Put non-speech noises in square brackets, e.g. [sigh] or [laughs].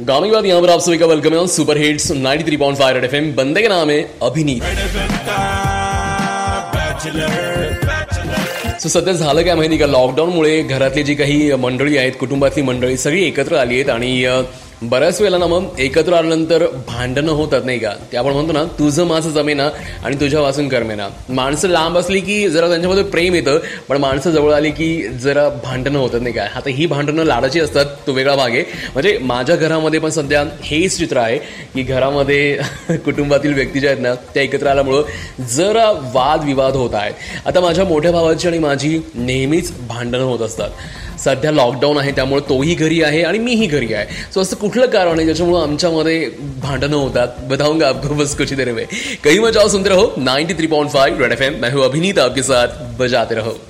गामी बात यहाँ पर आप सभी का वेलकम है सुपर हिट्स 93.5 रेड एफएम बंदे का नाम है अभिनीत सो सध्या झालं काय माहिती का लॉकडाऊनमुळे घरातली जी काही मंडळी आहेत कुटुंबातली मंडळी सगळी एकत्र आली आहेत आणि बऱ्याच वेळेला ना मग एकत्र आल्यानंतर भांडणं होतात नाही का? ते आपण म्हणतो ना तुझं माझं जमेना आणि तुझ्या वाचून करमेना. माणसं लांब असली की जरा त्यांच्यामध्ये प्रेम येतं पण माणसं जवळ आली की जरा भांडणं होतात नाही का? आता ही भांडणं लाडाची असतात तो वेगळा भाग आहे. म्हणजे माझ्या घरामध्ये पण सध्या हेच चित्र आहे की घरामध्ये [laughs] कुटुंबातील व्यक्ती ज्या आहेत ना त्या एकत्र आल्यामुळं जरा वादविवाद होत आहेत आता माझ्या मोठ्या भावाची आणि माझी नेहमीच भांडणं होत असतात. सध्या लॉकडाऊन आहे त्यामुळे तोही घरी आहे आणि मीही घरी आहे. सो असं कुठलं कारण आहे ज्याच्यामुळं आमच्यामध्ये भांडणं होतात? बताऊंगा आपको बस कुछ ही देर में. कहीं मजाओ सुनते रहो. 93.5 रेड एफएम मैं हूं अभिनीत आपके साथ बजाते रहो.